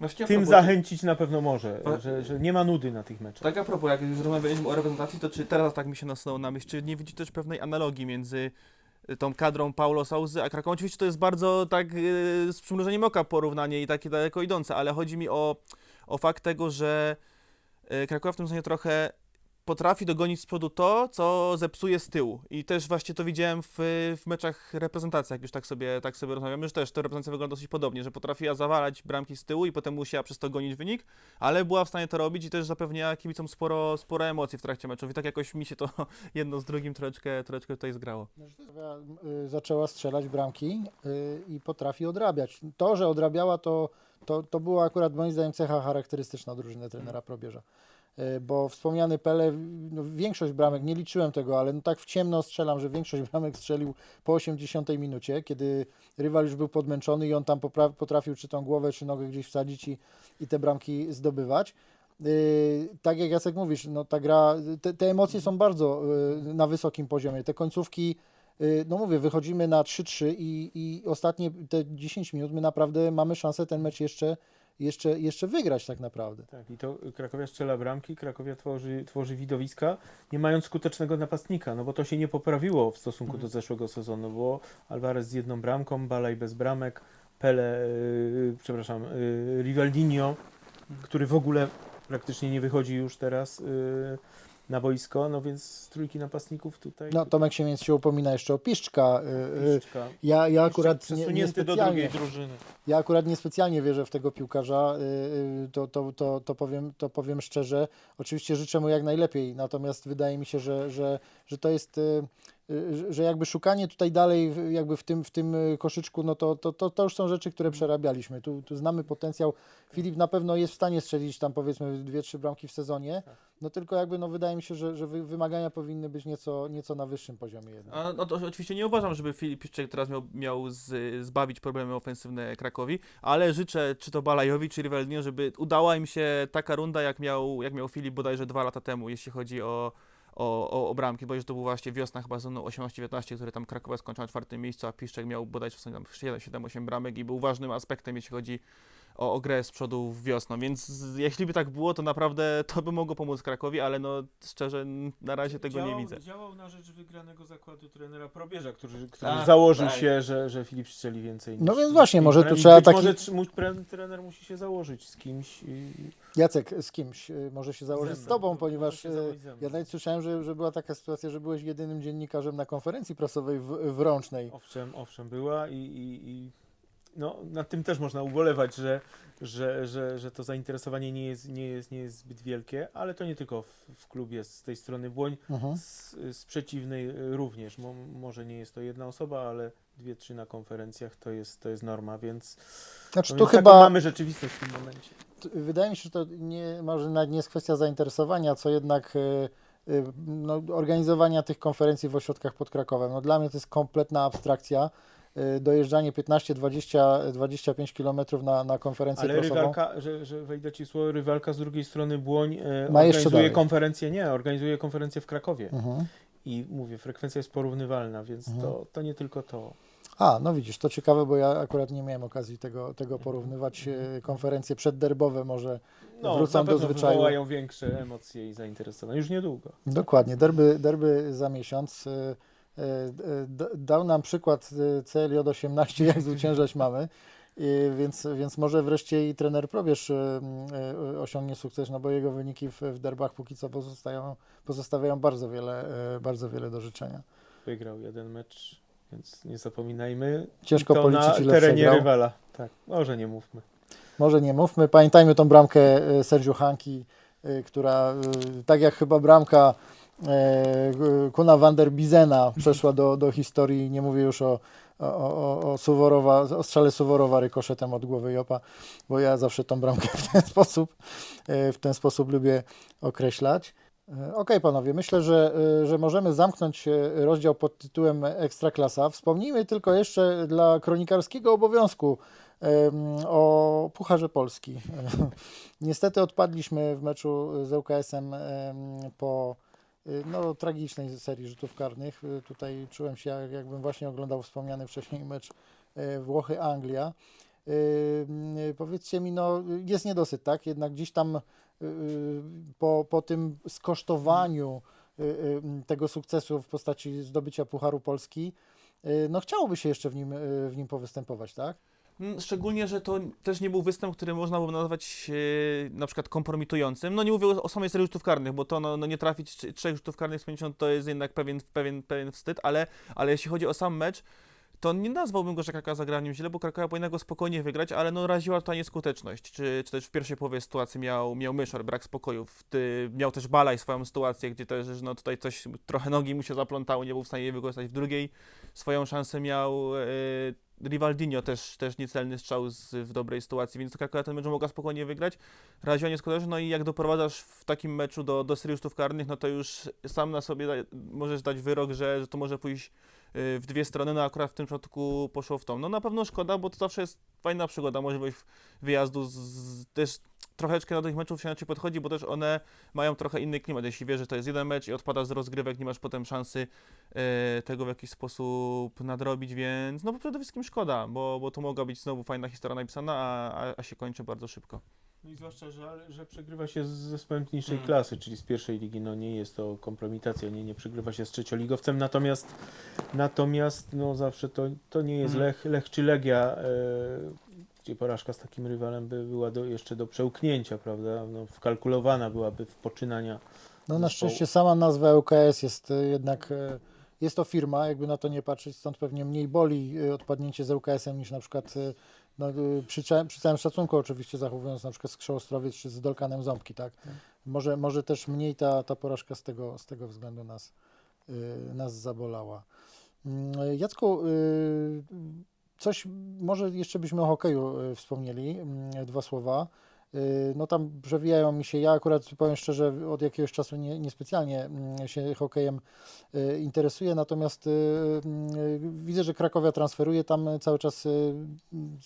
Właściwie tym zachęcić na pewno może, że, że nie ma nudy na tych meczach. Tak a propos, jak już rozmawialiśmy o reprezentacji, to czy teraz tak mi się nasunęło na myśl, czy nie widzi też pewnej analogii między y, tą kadrą Paulo Sauzy a Kraką? Oczywiście to jest bardzo tak y, z przymrużeniem oka porównanie i takie daleko idące, ale chodzi mi o, o fakt tego, że Krakowa w tym sensie trochę potrafi dogonić z przodu to, co zepsuje z tyłu. I też właśnie to widziałem w, w meczach reprezentacji, jak już tak sobie, tak sobie rozmawiamy, że też ta reprezentacja wygląda dosyć podobnie, że potrafiła zawalać bramki z tyłu i potem musiała przez to gonić wynik, ale była w stanie to robić i też zapewnia kibicom sporo, sporo emocji w trakcie meczów i tak jakoś mi się to jedno z drugim troszeczkę, troszeczkę tutaj zgrało. Krakowia, y, zaczęła strzelać bramki y, i potrafi odrabiać. To, że odrabiała, to, to, to była akurat moim zdaniem cecha charakterystyczna drużyny trenera Probierza. Y, Bo wspomniany Pele, no, większość bramek, nie liczyłem tego, ale no tak w ciemno strzelam, że większość bramek strzelił po 80 minucie, kiedy rywal już był podmęczony i on tam potrafił czy tą głowę, czy nogę gdzieś wsadzić i, i te bramki zdobywać. Yy, tak jak Jacek mówisz, no ta gra, te, te emocje są bardzo yy, na wysokim poziomie. Te końcówki, yy, no mówię, wychodzimy na 3-3 i, i ostatnie te 10 minut my naprawdę mamy szansę ten mecz jeszcze, jeszcze, jeszcze wygrać tak naprawdę. Tak, i to Krakowia strzela bramki, Krakowia tworzy, tworzy widowiska, nie mając skutecznego napastnika, no bo to się nie poprawiło w stosunku Mhm. do zeszłego sezonu, bo Alvarez z jedną bramką, Balaj bez bramek, Pele, yy, przepraszam, yy, Rivaldinho, który w ogóle praktycznie nie wychodzi już teraz yy, na boisko, no więc trójki napastników tutaj... No Tomek się więc się upomina jeszcze o Piszczka. Yy, yy, Piszczka. ja, ja akurat nie, drugiej drużyny. Ja akurat niespecjalnie wierzę w tego piłkarza, y, y, to, to, to, to, powiem, to powiem szczerze. Oczywiście życzę mu jak najlepiej, natomiast wydaje mi się, że, że, że to jest, y, y, że jakby szukanie tutaj dalej w- jakby w tym, w tym y, koszyczku, no to, to, to, to już są rzeczy, które przerabialiśmy. Tu, tu znamy potencjał. Filip na pewno jest w stanie strzelić tam powiedzmy dwie, trzy bramki w sezonie, no tylko jakby no wydaje mi się, że, że wy- wymagania powinny być nieco, nieco na wyższym poziomie jednak. A, no to oczywiście nie uważam, żeby Filip Piszczek teraz miał, miał z, zbawić problemy ofensywne Krakowi, ale życzę czy to Balajowi, czy Rivaldinho, żeby udała im się taka runda, jak miał, jak miał Filip bodajże dwa lata temu, jeśli chodzi o, o, o, o bramki, bo już to był właśnie wiosna chyba sezonu 18-19, który tam Krakowa skończyła na czwartym miejscu, a Piszczek miał bodajże w sumie tam 7-8 bramek i był ważnym aspektem, jeśli chodzi o, o grę z przodu wiosną, więc jeśli by tak było, to naprawdę to by mogło pomóc Krakowi, ale no szczerze na razie tego działał, nie widzę. Działał na rzecz wygranego zakładu trenera Probierza, który, który założył tak. się, że, że Filip strzeli więcej. No niż- więc właśnie, może tu trzeba taki- Może trener musi się założyć z kimś. I... Jacek, z kimś y, może się założyć z. Tobą, Może ponieważ y, ja nawet słyszałem, że, że była taka sytuacja, że byłeś jedynym dziennikarzem na konferencji prasowej w, w Rącznej. Owszem, owszem była i, i, i no, nad tym też można ubolewać, że, że, że, że to zainteresowanie nie jest, nie, jest, nie jest zbyt wielkie, ale to nie tylko w, w klubie z tej strony Błoń, Mhm. z, z przeciwnej również. Mo, może nie jest to jedna osoba, ale dwie, trzy na konferencjach to jest, to jest norma, więc, Znaczy no więc taką chyba, mamy rzeczywistość w tym momencie. wydaje mi się, że to nie, może nawet nie jest kwestia zainteresowania, co jednak e, e, no, organizowania tych konferencji w ośrodkach pod Krakowem. No, dla mnie to jest kompletna abstrakcja. E, Dojeżdżanie 15-20-25 km na, na konferencję Ale prasową. rywalka, że, że wejdę ci słowo, rywalka z drugiej strony Błoń e, Ma organizuje konferencję, nie, organizuje konferencję w Krakowie. Mhm. I mówię, frekwencja jest porównywalna, więc Mhm. to, to nie tylko to. A, no widzisz, to ciekawe, bo ja akurat nie miałem okazji tego, tego porównywać. E, Konferencje przedderbowe może No, wrócą do zwyczaju. wywołają większe emocje i zainteresowanie. Już niedługo. Dokładnie, derby, derby za miesiąc. Dał nam przykład e, CLJ18, jak zwyciężać mamy, I więc, więc może wreszcie i trener Probierz e, e, osiągnie sukces, no bo jego wyniki w, w derbach póki co pozostają, pozostawiają bardzo wiele, bardzo wiele do życzenia. Wygrał jeden mecz, więc nie zapominajmy. Ciężko I to policzyć, na ile terenie przegrał. rywala. Tak, może nie mówmy. Może nie mówmy. Pamiętajmy tą bramkę Sergio Hanki, która tak jak chyba bramka Kuna van der Bizena przeszła do, do historii. Nie mówię już o, o, o, o, Suworowa, o strzale Suworowa rykoszetem od głowy Jopa, bo ja zawsze tą bramkę w ten sposób, e, w ten sposób lubię określać. E, Okej, panowie, myślę, że, e, że możemy zamknąć e, rozdział pod tytułem Ekstraklasa. Wspomnijmy tylko jeszcze dla kronikarskiego obowiązku o Pucharze Polski. Niestety odpadliśmy w meczu z ŁKS-em em, po no, tragicznej serii rzutów karnych. Y, Tutaj czułem się, jak, jakbym właśnie oglądał wspomniany wcześniej mecz Włochy-Anglia. Y, y, Powiedzcie mi, no, jest niedosyt, tak? Jednak gdzieś tam y, y, po, po tym skosztowaniu y, y, tego sukcesu w postaci zdobycia Pucharu Polski, y, no chciałoby się jeszcze w nim, y, w nim powystępować, tak? Mm, Szczególnie, że to też nie był występ, który można było nazwać e, na przykład kompromitującym. No nie mówię o, samej serii rzutów karnych, bo to no, no nie trafić trz- trzech rzutów karnych z 50 to jest jednak pewien, pewien, pewien wstyd, ale, ale jeśli chodzi o sam mecz, to nie nazwałbym go, że Krakowa nim źle, bo Krakowa powinna go spokojnie wygrać, ale no raziła ta nieskuteczność. Czy, czy też w pierwszej połowie sytuacji miał, miał Myszor, brak spokoju. Ty, miał też Balaj swoją sytuację, gdzie też no tutaj coś, trochę nogi mu się zaplątało, nie był w stanie jej wykorzystać. W drugiej swoją szansę miał e, Rivaldinho, też, też niecelny strzał z, w dobrej sytuacji, więc Krakowa ten mecz mogła spokojnie wygrać. Raziła nieskuteczność, no i jak doprowadzasz w takim meczu do, do serii karnych, no to już sam na sobie da, możesz dać wyrok, że, że to może pójść y, w dwie strony, no akurat w tym przypadku poszło w tą. No na pewno szkoda, bo to zawsze jest fajna przygoda, możliwość wyjazdu z, z, też troszeczkę do tych meczów się inaczej podchodzi, bo też one mają trochę inny klimat. Jeśli wiesz, że to jest jeden mecz i odpadasz z rozgrywek, nie masz potem szansy e, tego w jakiś sposób nadrobić, więc no przede wszystkim szkoda, bo, bo to mogła być znowu fajna historia napisana, a, a, a się kończy bardzo szybko. No i zwłaszcza, że, że przegrywa się z zespołem niższej Mm. klasy, czyli z pierwszej ligi. No nie jest to kompromitacja, nie, nie przegrywa się z trzecioligowcem, natomiast natomiast no zawsze to, to nie jest Mm. Lech, Lech czy Legia, e, gdzie porażka z takim rywalem by była do, jeszcze do przełknięcia, prawda? No, wkalkulowana byłaby w poczynania. No na szczęście sama nazwa ŁKS jest e, jednak, e, jest to firma, jakby na to nie patrzeć, stąd pewnie mniej boli odpadnięcie z ŁKS-em niż na przykład, no, e, przy, przy całym szacunku oczywiście zachowując na przykład Skrzeł Ostrowiec czy z Dolkanem Ząbki, tak? Może, może też mniej ta, ta porażka z tego, z tego względu nas, e, nas zabolała. E, Jacku, e, coś może jeszcze byśmy o hokeju e, wspomnieli, mm, dwa słowa. Y, No tam przewijają mi się, ja akurat powiem szczerze, od jakiegoś czasu nie, niespecjalnie mm, się hokejem y, interesuję, natomiast y, widzę, że Krakowia transferuje tam cały czas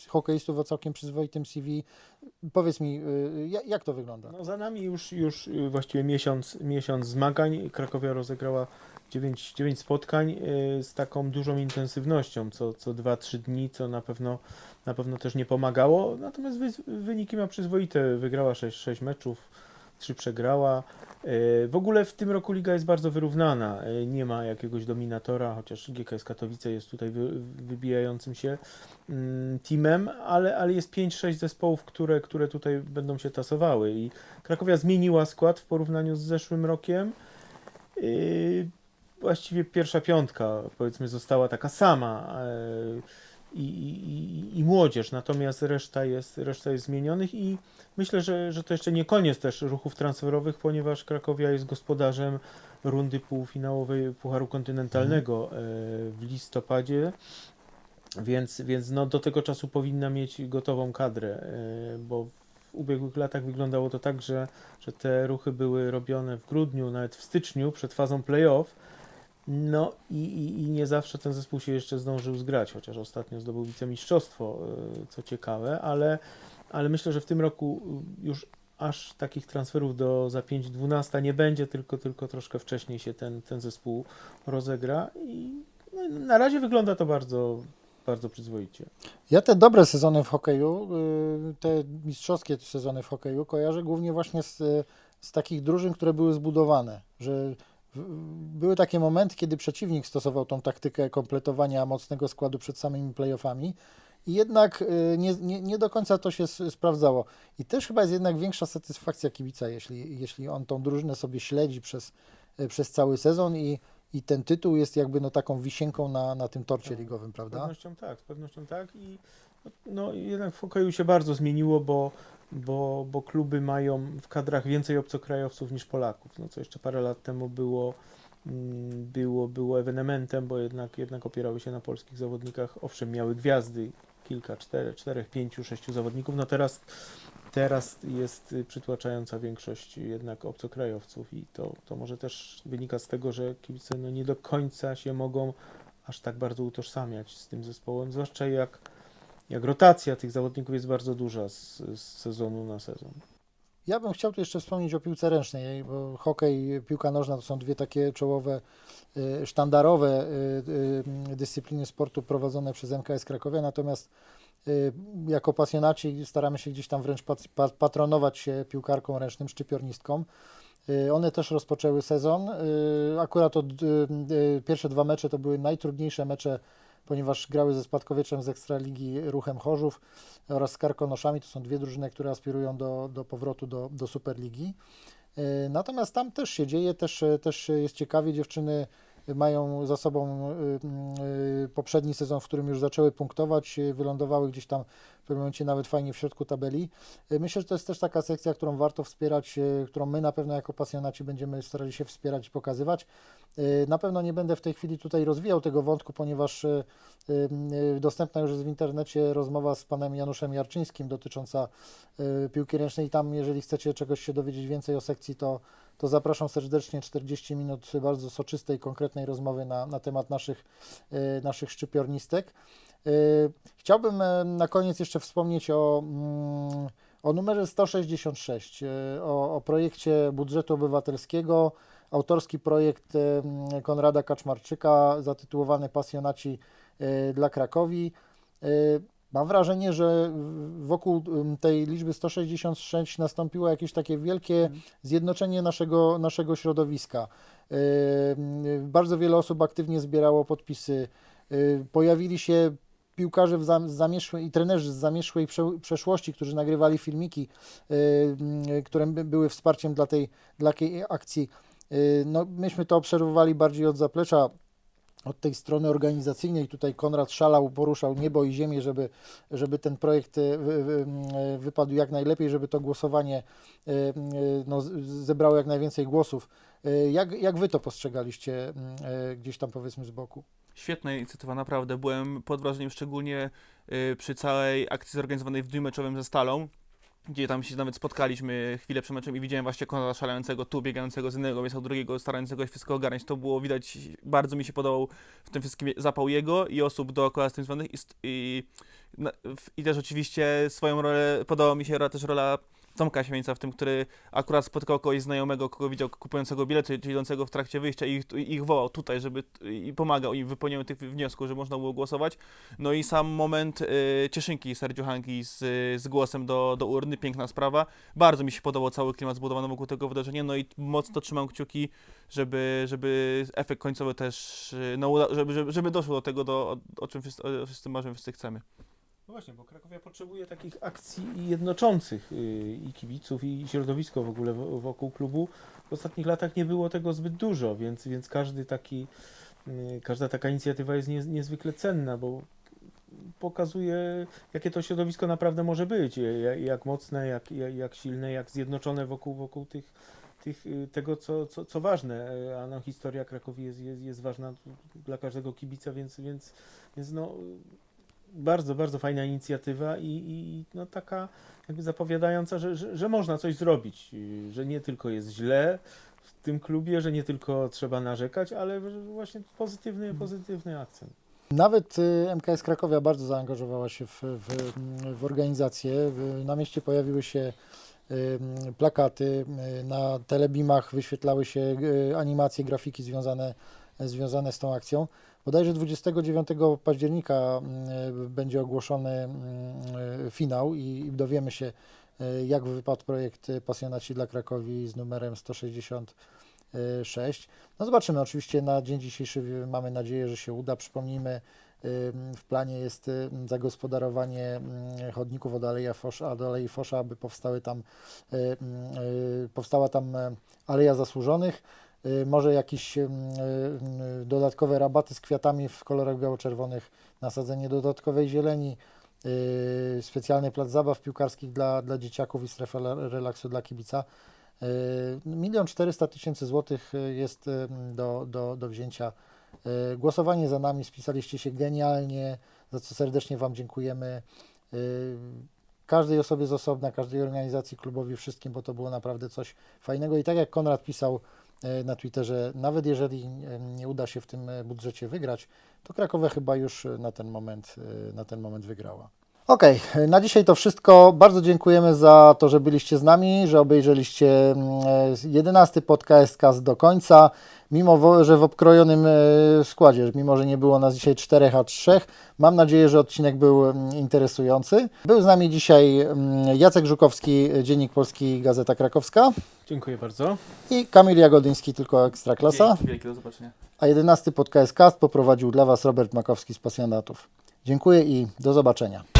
hokeistów o całkiem przyzwoitym CV. Powiedz mi, ja- jak to wygląda? No za nami już, już właściwie miesiąc, miesiąc zmagań. Krakowia rozegrała 9, 9 spotkań z taką dużą intensywnością, co, co 2-3 dni, co na pewno, na pewno też nie pomagało. Natomiast wy, wyniki ma przyzwoite. Wygrała 6, 6 meczów, 3 przegrała. Y, W ogóle w tym roku liga jest bardzo wyrównana. Y, Nie ma jakiegoś dominatora, chociaż GKS Katowice jest tutaj wy, wybijającym się mm, teamem, ale, ale jest 5-6 zespołów, które, które tutaj będą się tasowały i Krakowia zmieniła skład w porównaniu z zeszłym rokiem. Yy, właściwie pierwsza piątka, powiedzmy, została taka sama. I, i, i młodzież, natomiast reszta jest, reszta jest zmienionych i myślę, że, że to jeszcze nie koniec też ruchów transferowych, ponieważ Krakowia jest gospodarzem rundy półfinałowej Pucharu Kontynentalnego e, w listopadzie, więc, więc no do tego czasu powinna mieć gotową kadrę, e, bo w ubiegłych latach wyglądało to tak, że, że te ruchy były robione w grudniu, nawet w styczniu przed fazą playoff, no i, i, i nie zawsze ten zespół się jeszcze zdążył zgrać, chociaż ostatnio zdobył wicemistrzostwo, e, co ciekawe, ale, ale myślę, że w tym roku już aż takich transferów do za 5-12 nie będzie, tylko, tylko troszkę wcześniej się ten, ten zespół rozegra i no, na razie wygląda to bardzo, bardzo przyzwoicie. Ja te dobre sezony w hokeju, y, te mistrzowskie sezony w hokeju kojarzę głównie właśnie z, z takich drużyn, które były zbudowane, że były takie momenty, kiedy przeciwnik stosował tą taktykę kompletowania mocnego składu przed samymi playoffami i jednak y, nie, nie, nie do końca to się sprawdzało. I też chyba jest jednak większa satysfakcja kibica, jeśli, jeśli on tą drużynę sobie śledzi przez, y, przez cały sezon i, i ten tytuł jest jakby no taką wisienką na, na tym torcie Tak. ligowym, Z prawda? pewnością tak, z pewnością tak i no jednak w hokeju się bardzo zmieniło, bo, bo, bo kluby mają w kadrach więcej obcokrajowców niż Polaków, no co jeszcze parę lat temu było, mm, było, było ewenementem, bo jednak, jednak opierały się na polskich zawodnikach, owszem miały gwiazdy, kilka, cztery, czterech, pięciu, sześciu zawodników, no teraz Teraz jest przytłaczająca większość jednak obcokrajowców i to, to może też wynika z tego, że kibice no nie do końca się mogą aż tak bardzo utożsamiać z tym zespołem, zwłaszcza jak, jak rotacja tych zawodników jest bardzo duża z, z sezonu na sezon. Ja bym chciał tu jeszcze wspomnieć o piłce ręcznej, bo hokej, piłka nożna to są dwie takie czołowe, y, sztandarowe y, y, dyscypliny sportu prowadzone przez MKS Krakowia, natomiast jako pasjonaci staramy się gdzieś tam wręcz pat- pa- patronować się piłkarką ręcznym, szczypiornistką. One też rozpoczęły sezon. Akurat od, pierwsze dwa mecze to były najtrudniejsze mecze, ponieważ grały ze Spadkowietrzem z Ekstraligi Ruchem Chorzów oraz z Karkonoszami. To są dwie drużyny, które aspirują do, do powrotu do, do Superligi. E, Natomiast tam też się dzieje, też, e, też jest ciekawie. Dziewczyny mają za sobą y, y, poprzedni sezon, w którym już zaczęły punktować, wylądowały gdzieś tam w pewnym momencie nawet fajnie w środku tabeli. Myślę, że to jest też taka sekcja, którą warto wspierać, którą my na pewno jako pasjonaci będziemy starali się wspierać i pokazywać. Y, Na pewno nie będę w tej chwili tutaj rozwijał tego wątku, ponieważ y, y, dostępna już jest w internecie rozmowa z panem Januszem Jarczyńskim dotycząca piłki ręcznej. Tam, jeżeli chcecie czegoś się dowiedzieć więcej o sekcji, to, to zapraszam serdecznie. 40 minut bardzo soczystej, konkretnej rozmowy na, na temat naszych, naszych szczypiornistek. Chciałbym na koniec jeszcze wspomnieć o, mm, o numerze 166, y, o, o projekcie budżetu obywatelskiego. Autorski projekt Konrada Kaczmarczyka zatytułowany Pasjonaci y, dla Krakowi. Y, Mam wrażenie, że wokół tej liczby 166 nastąpiło jakieś takie wielkie zjednoczenie naszego, naszego środowiska. Yy, Bardzo wiele osób aktywnie zbierało podpisy. Pojawili się piłkarze z zamieszłej, i trenerzy z zamieszłej prze, przeszłości, którzy nagrywali filmiki, które by- były wsparciem dla tej, dla tej akcji. Yy, No, myśmy to obserwowali bardziej od zaplecza od tej strony organizacyjnej tutaj Konrad szalał, poruszał niebo i ziemię, żeby, żeby ten projekt wy, e, wypadł jak najlepiej, żeby to głosowanie no, zebrało jak najwięcej głosów. Jak, jak wy to postrzegaliście gdzieś tam powiedzmy z boku? Świetna inicjatywa, naprawdę. Byłem pod wrażeniem szczególnie y, przy całej akcji zorganizowanej w dniu meczowym ze Stalą, gdzie tam się nawet spotkaliśmy chwilę przed meczem i widziałem właśnie Konrada szalejącego tu, biegającego z jednego miejsca drugiego, starającego się wszystko ogarniać. To było widać, bardzo mi się podobał w tym wszystkim zapał jego i osób dookoła z tym związanych i, i, i też oczywiście swoją rolę, podobała mi się też rola Tomka Siemieńca w tym, który akurat spotkał kogoś znajomego, kogo widział kupującego bilety, czy idącego w trakcie wyjścia i ich, i ich wołał tutaj, żeby i pomagał im w wypełnieniu tych wniosków, żeby można było głosować. No i sam moment y, cieszynki serdziuchanki z, z głosem do, do urny, piękna sprawa. Bardzo mi się podobał cały klimat zbudowany wokół tego wydarzenia, no i mocno trzymam kciuki, żeby, żeby efekt końcowy też, y, no, żeby, żeby, żeby doszło do tego, do, o, o czym wszyscy, wszyscy marzymy, wszyscy chcemy. No właśnie, bo Krakowia potrzebuje takich akcji jednoczących y, i kibiców, i środowisko w ogóle wo- wokół klubu. W ostatnich latach nie było tego zbyt dużo, więc, więc każdy taki, y, każda taka inicjatywa jest nie, niezwykle cenna, bo pokazuje, jakie to środowisko naprawdę może być, jak, jak mocne, jak, jak, silne, jak zjednoczone wokół, wokół tych, tych, y, tego, co, co, co ważne. A no, historia Krakowi jest, jest, jest ważna dla każdego kibica, więc, więc, więc no, bardzo, bardzo fajna inicjatywa i, i no, taka jakby zapowiadająca, że, że, że można coś zrobić, że nie tylko jest źle w tym klubie, że nie tylko trzeba narzekać, ale właśnie pozytywny, pozytywny akcent. Nawet y, MKS Krakowia bardzo zaangażowała się w, w, w organizację. Na mieście pojawiły się y, plakaty, y, na telebimach wyświetlały się animacje, grafiki związane, związane z tą akcją. Bodajże 29 października y, będzie ogłoszony y, finał i dowiemy się, y, jak wypadł projekt Pasjonaci dla Krakowi z numerem 166. No zobaczymy, oczywiście na dzień dzisiejszy mamy nadzieję, że się uda. Przypomnijmy, w planie jest zagospodarowanie y, chodników od Aleja Fosza, Alei Fosza, aby powstały tam, powstała tam e, Aleja Zasłużonych. Y, Może jakieś y, y, dodatkowe rabaty z kwiatami w kolorach biało-czerwonych, nasadzenie dodatkowej zieleni, specjalny plac zabaw piłkarskich dla, dla dzieciaków i strefa la- relaksu dla kibica. Milion czterysta tysięcy złotych jest do, do, do wzięcia. Głosowanie za nami, spisaliście się genialnie, za co serdecznie Wam dziękujemy. Każdej osobie z osobna, każdej organizacji, klubowi, wszystkim, bo to było naprawdę coś fajnego. I tak jak Konrad pisał na Twitterze, nawet jeżeli y, nie uda się w tym y, budżecie wygrać, to Krakowa chyba już na ten moment, na ten moment wygrała. Okej, na dzisiaj to wszystko. Bardzo dziękujemy za to, że byliście z nami, że obejrzeliście mm, e, 11 podcast Cast do końca. Mimo, że w obkrojonym e, składzie, mimo, że nie było nas dzisiaj 4 a 3, mam nadzieję, że odcinek był mm, interesujący. Był z nami dzisiaj mm, Jacek Żukowski, Dziennik Polski, Gazeta Krakowska Dziękuję bardzo. i Kamil Jagodyński, tylko Ekstraklasa. Dzięki wielkie, do zobaczenia. A 11 podcast Cast poprowadził dla Was Robert Makowski z Pasjonatów. Dziękuję i do zobaczenia.